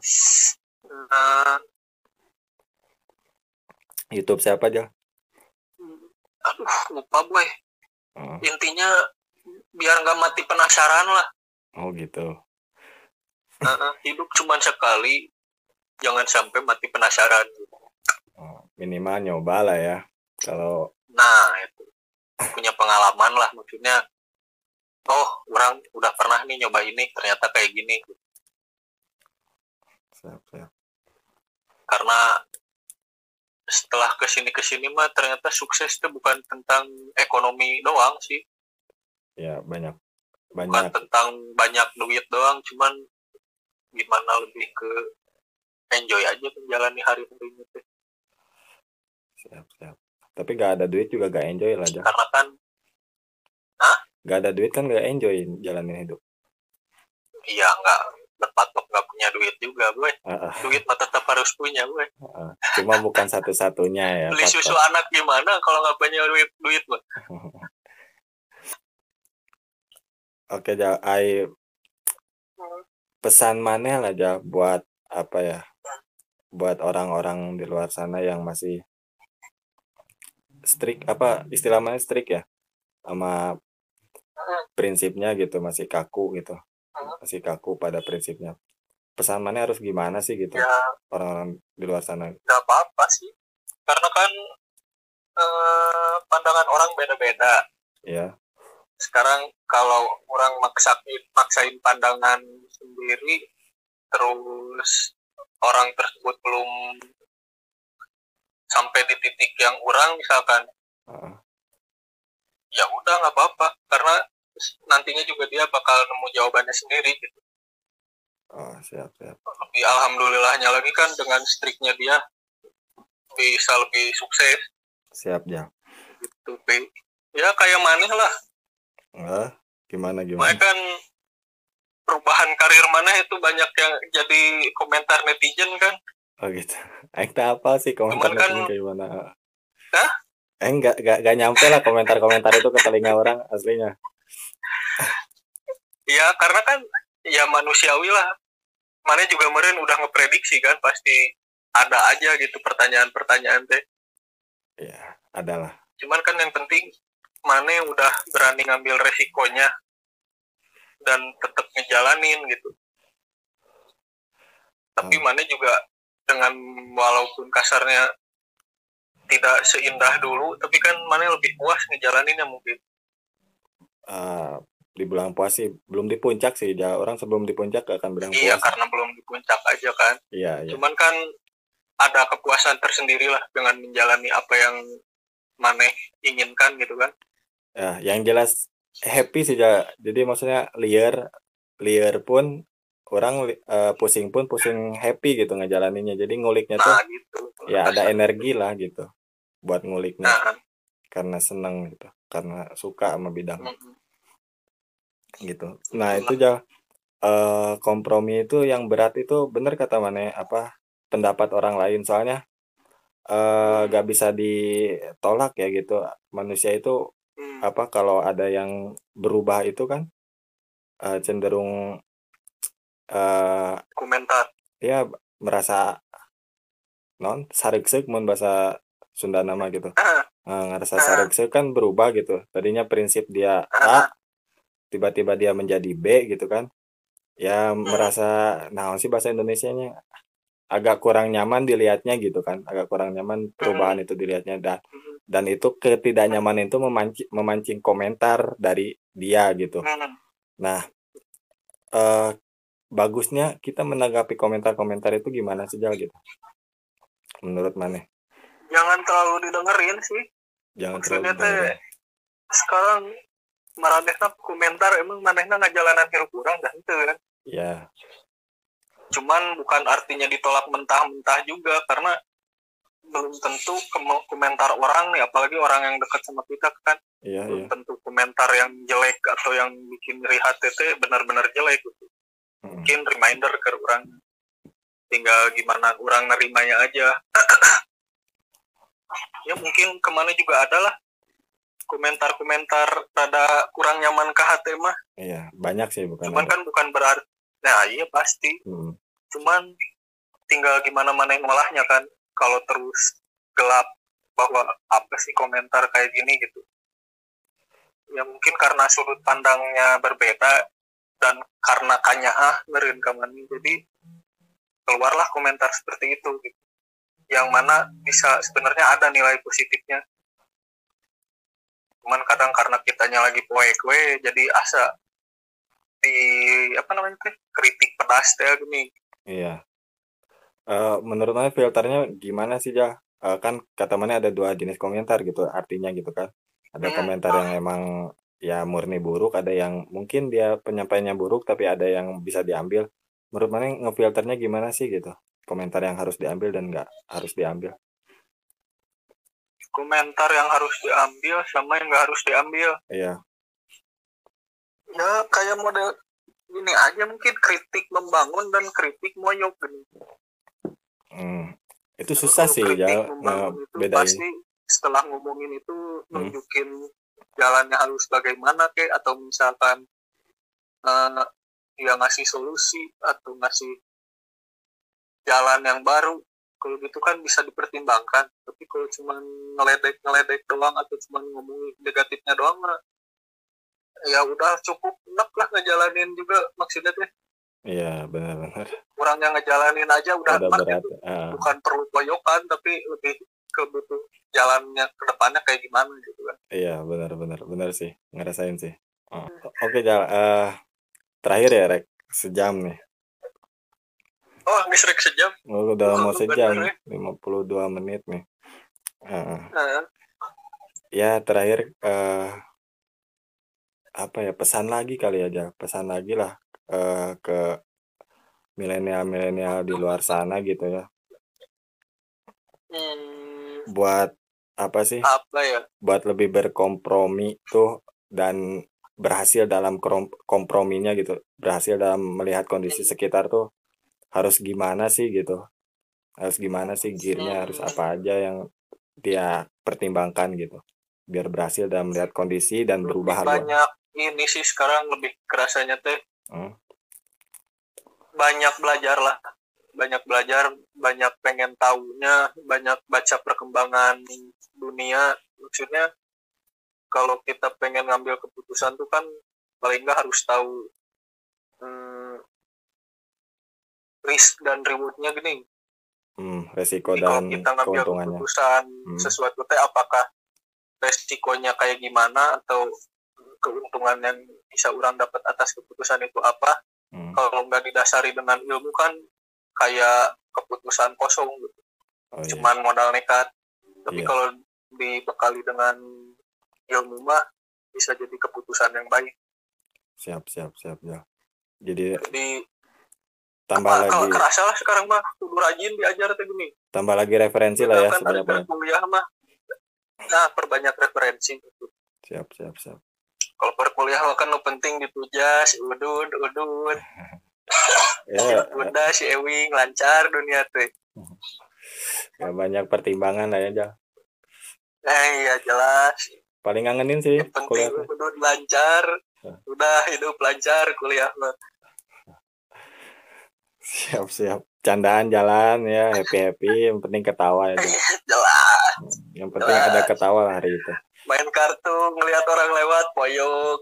Nah, YouTube siapa aja? Aduh, lupa boy. Oh. Intinya biar nggak mati penasaran lah. Oh gitu. Nah, hidup cuma sekali, jangan sampai mati penasaran. Oh, minimal nyoba lah ya. Kalau nah itu punya pengalaman lah maksudnya. Oh, orang udah pernah nih nyoba ini, ternyata kayak gini siap siap karena setelah ke sini ke sini mah ternyata sukses itu bukan tentang ekonomi doang sih. Ya banyak. Banyak. bukan tentang banyak duit doang cuman gimana lebih ke enjoy aja menjalani hari-hari itu siap siap. Tapi gak ada duit juga gak enjoy lah aja karena kan Hah? gak ada duit kan gak enjoy jalanin hidup. Iya nggak berpatok duit juga gue. Uh, uh. duit mah tetap harus punya gue. Uh, cuma bukan satu-satunya ya beli susu anak gimana kalau nggak punya duit duit gue? Oke ja ai pesan mana lah ja buat apa ya buat orang-orang di luar sana yang masih strict apa istilah mana strict ya sama prinsipnya gitu masih kaku gitu masih kaku pada prinsipnya pesan mana harus gimana sih gitu? Ya. Orang-orang di luar sana. Nggak apa-apa sih. Karena kan eh, pandangan orang beda-beda. Ya sekarang kalau orang maksain maksain pandangan sendiri terus orang tersebut belum sampai di titik yang orang misalkan uh, ya udah nggak apa-apa. Karena nantinya juga dia bakal nemu jawabannya sendiri gitu. Oh siap siap. Lebih alhamdulillahnya lagi kan dengan striknya dia bisa lebih sukses. Siap ya gitu P. ya kayak mana lah. Eh, gimana gimana? Makanya kan perubahan karir mana itu banyak yang jadi komentar netizen kan. Oh gitu. Aing tak apa sih komentar Cuman kan- netizen kayak gimana? Hah? Eh enggak, enggak, enggak nyampe lah komentar-komentar itu ke telinga orang aslinya. ya karena kan ya manusiawi lah mana juga kemarin udah ngeprediksi kan pasti ada aja gitu pertanyaan-pertanyaan teh Ya, adalah. cuman kan yang penting mana udah berani ngambil resikonya dan tetap ngejalanin gitu tapi Hmm. mana juga dengan walaupun kasarnya tidak seindah dulu tapi kan mana lebih puas ngejalaninnya mungkin Eh, di bulan puasa sih belum di puncak sih. Ja, orang sebelum di puncak gak akan bilang iya puas. karena belum di puncak aja kan Iya, iya. cuman kan ada kepuasan tersendiri lah dengan menjalani apa yang maneh inginkan gitu kan ya yang jelas happy sih ja. jadi maksudnya liar liar pun orang uh, pusing pun pusing happy gitu ngejalaninnya jadi nguliknya tuh nah gitu ya ada energi lah gitu buat nguliknya nah karena seneng gitu karena suka sama bidang mm, gitu. Nah itu ja eh, kompromi itu yang berat itu bener kata mana apa pendapat orang lain. Soalnya eh gak bisa ditolak ya gitu. Manusia itu mm, apa kalau ada yang berubah itu kan eh, cenderung eh komentar. ya merasa non saregsek mun bahasa Sunda nama gitu. Ah, Eh, ngerasa Ah. saregsek kan berubah gitu. Tadinya prinsip dia A tiba-tiba dia menjadi B gitu kan ya merasa nah sih bahasa Indonesianya? Agak kurang nyaman dilihatnya gitu kan agak kurang nyaman perubahan itu dilihatnya. Dan mm, dan itu ketidaknyamanan itu memancing memancing komentar dari dia gitu. Nah eh bagusnya kita menanggapi komentar-komentar itu gimana sih Jal gitu? Menurut mana? Jangan terlalu didengerin sih. Jangan terlalu maksudnya teh dengerin. sekarang maranehna komentar emang manehna ngajalanan hirup kurang dah itu kan. Ya cuman bukan artinya ditolak mentah-mentah juga karena belum tentu komentar orang nih apalagi orang yang dekat sama kita kan. Iya iya. belum tentu komentar yang jelek atau yang bikin iri hati teh benar-benar jelek gitu. Mm. mungkin reminder ke orang. Tinggal gimana orang nerimanya aja. Ya mungkin ke mana juga ada lah komentar-komentar rada kurang nyaman ke hati mah? Iya banyak sih bukan cuman ada. kan bukan berarti nah iya pasti. Mm. cuman tinggal gimana mana yang ngolahnya kan kalau terus gelap bahwa apa sih komentar kayak gini gitu. Ya mungkin karena sudut pandangnya berbeda dan karena kanya ah ngeren kamani jadi keluarlah komentar seperti itu gitu. Yang mana bisa sebenarnya ada nilai positifnya cuman kadang karena kitanya lagi poe-kue jadi asa di apa namanya teh kritik pedas teh gini Iya. Eh menurut mana filternya gimana sih, Ja? Eh, kan kata mana ada dua jenis komentar gitu, artinya gitu kan. Ada Hmm. komentar yang emang ya murni buruk, ada yang mungkin dia penyampaiannya buruk tapi ada yang bisa diambil. Menurut mana ngefilternya gimana sih gitu? Komentar yang harus diambil dan nggak harus diambil. Komentar yang harus diambil sama yang nggak harus diambil Iya. ya kayak model ini aja mungkin kritik membangun dan kritik moyok gini Hmm. Itu susah Kalau sih, itu ngebedain. pasti setelah ngomongin itu Hmm. nunjukin jalannya harus bagaimana kek atau misalkan eh dia ngasih solusi atau ngasih jalan yang baru kalau gitu kan bisa dipertimbangkan tapi kalau cuma ngeledek ngeledek doang atau cuma ngomongin negatifnya doang mah ya udah cukup enak lah ngejalanin juga maksudnya teh Iya, benar-benar. kurang yang ngejalanin aja udah enak berat. gitu. Ah. bukan perlu koyokan tapi lebih ke butuh jalannya ke depannya kayak gimana gitu kan Iya, benar-benar, benar sih, ngerasain sih. Oh. Oke, Jal. Eh, terakhir ya, Rek, sejam nih. Oh ngesrek sejam Oh, udah Oh, mau sejam, bener 52 menit nih. Heeh. nah, ya terakhir eh apa ya pesan lagi kali aja, pesan lagi lah eh ke milenial-milenial di luar sana gitu ya. hmm, Buat apa sih? apa ya Buat lebih berkompromi tuh dan berhasil dalam komprominya gitu. Berhasil dalam melihat kondisi sekitar tuh harus gimana sih gitu. Harus gimana sih gearnya harus apa aja yang dia pertimbangkan gitu. Biar berhasil dalam melihat kondisi dan lebih berubah haluan. banyak ini sih sekarang lebih kerasanya teh Hmm. banyak belajar lah banyak belajar banyak pengen tahunya banyak baca perkembangan dunia maksudnya kalau kita pengen ngambil keputusan tuh kan paling nggak harus tahu hmm, risk dan rewardnya gini Hmm, resiko Jadi dan kita ngambil keuntungannya. keputusan Hmm. sesuatu teh apakah resikonya kayak gimana atau keuntungan yang bisa orang dapat atas keputusan itu apa Hmm. kalau nggak didasari dengan ilmu kan kayak keputusan kosong gitu Oh, iya. cuman modal nekat tapi Iya. kalau dibekali dengan ilmu mah bisa jadi keputusan yang baik siap siap siap ya jadi jadi tambah apa, kalau lagi. kerasa lah sekarang mah kudu rajin diajar tuh gini. Tambah lagi referensi lah ya sebenarnya kuliah mah nah perbanyak referensi siap siap siap. Kalau perkuliah mah kan lo penting ditujas udud udud ya. Udah si Ewing lancar dunia tuh. Ya banyak pertimbangan lah ya Jal. eh iya jelas. Paling ngangenin sih yang penting kuliah teh. udud lancar. Udah hidup lancar kuliah mah siap siap candaan jalan ya happy happy yang penting ketawa ya jelas. Yang penting Jelas. ada ketawa lah hari itu. Main kartu ngelihat orang lewat poyok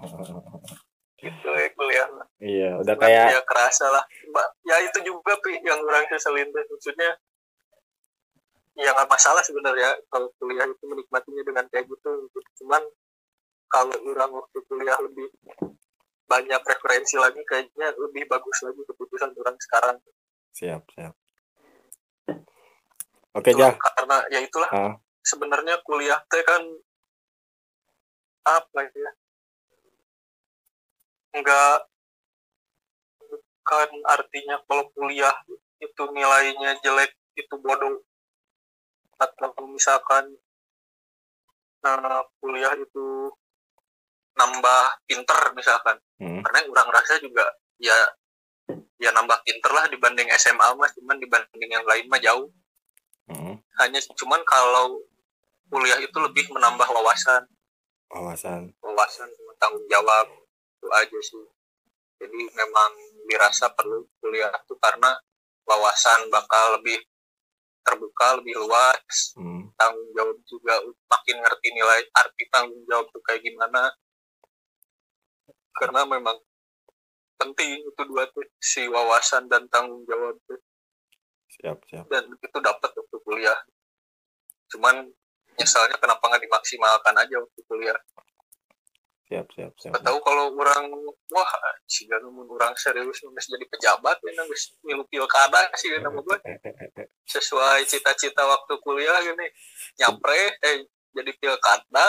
gitu ya kuliah. Iya udah Cuman kayak ya kerasa lah. Mbak, ya itu juga pi yang orang keselin tuh maksudnya ya nggak masalah sebenarnya kalau kuliah itu menikmatinya dengan kayak gitu. Cuman kalau orang waktu kuliah lebih banyak referensi lagi kayaknya lebih bagus lagi keputusan orang sekarang. Siap siap. Oke Cuma Jal karena ya itulah Ah. sebenarnya kuliah teh kan apa ya? Enggak bukan artinya kalau kuliah itu nilainya jelek itu bodoh. Atau misalkan eh, kuliah itu nambah pinter misalkan. Hmm, karena orang rasa juga ya ya nambah pinter lah dibanding SMA mah cuman dibanding yang lain mah jauh. Hmm. hanya cuman kalau kuliah itu lebih menambah wawasan. Wawasan. Wawasan tanggung jawab itu aja sih. Jadi memang dirasa perlu kuliah itu karena wawasan bakal lebih terbuka lebih luas. Hmm, tanggung jawab juga makin ngerti nilai arti tanggung jawab itu kayak gimana karena memang penting itu dua tuh si wawasan dan tanggung jawab tuh. Siap siap. Dan itu dapat waktu kuliah. Cuman nyesalnya kenapa nggak dimaksimalkan aja waktu kuliah? Siap siap siap. Tahu kalau orang wah sih mun orang serius nulis jadi pejabat ya nulis milu pilkada sih nama gue sesuai cita-cita waktu kuliah gini nyapre eh jadi pilkada.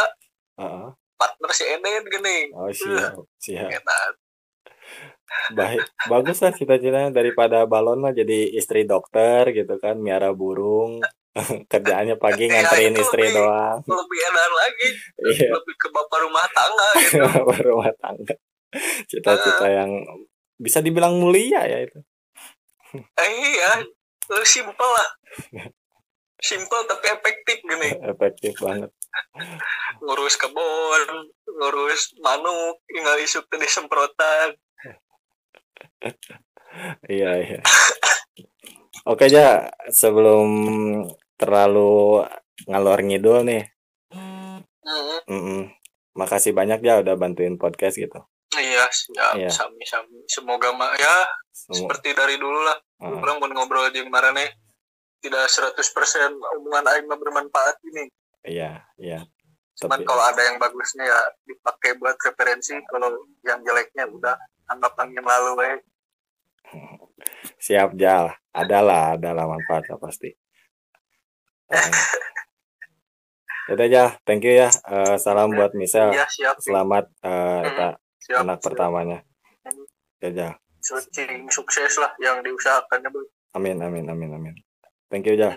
Partner si Eden gini oh siap siap. Baik bagus lah cita-citanya daripada balon mah jadi istri dokter gitu kan miara burung. Kerjaannya pagi Ya, nganterin istri lebih- doang. lebih enak lagi. Iya. Lebih ke bapak rumah tangga gitu. Rumah tangga. Cita-cita yang bisa dibilang mulia ya itu. Eh iya. Lebih simpel lah. Simpel tapi efektif gini. Efektif banget ngurus kebun ngurus manuk tinggal isuk tadi semprotan. Iya iya. Oke aja sebelum terlalu ngalor ngidul nih. Hmm, mm-mm. makasih banyak ya udah bantuin podcast gitu. Iya siap. Iya. sami sami semoga mah ya Semua. seperti dari dulu lah. Heeh. orang mau ngobrol aja kemarin nih. Tidak 100% omongan aing bermanfaat ini iya iya cuman Tapi- kalau ada yang bagusnya ya dipakai buat referensi kalau yang jeleknya udah anggap angin lalu eh siap jal adalah adalah manfaatnya pasti. Yaudah ya, thank you ya. Eh, salam buat Michelle. iya siap Selamat eh, Hmm. eta siap anak pertamanya. Ya. Searching sukses lah yang diusahakannya Bu. Amin, amin, amin, amin. Thank you, ja.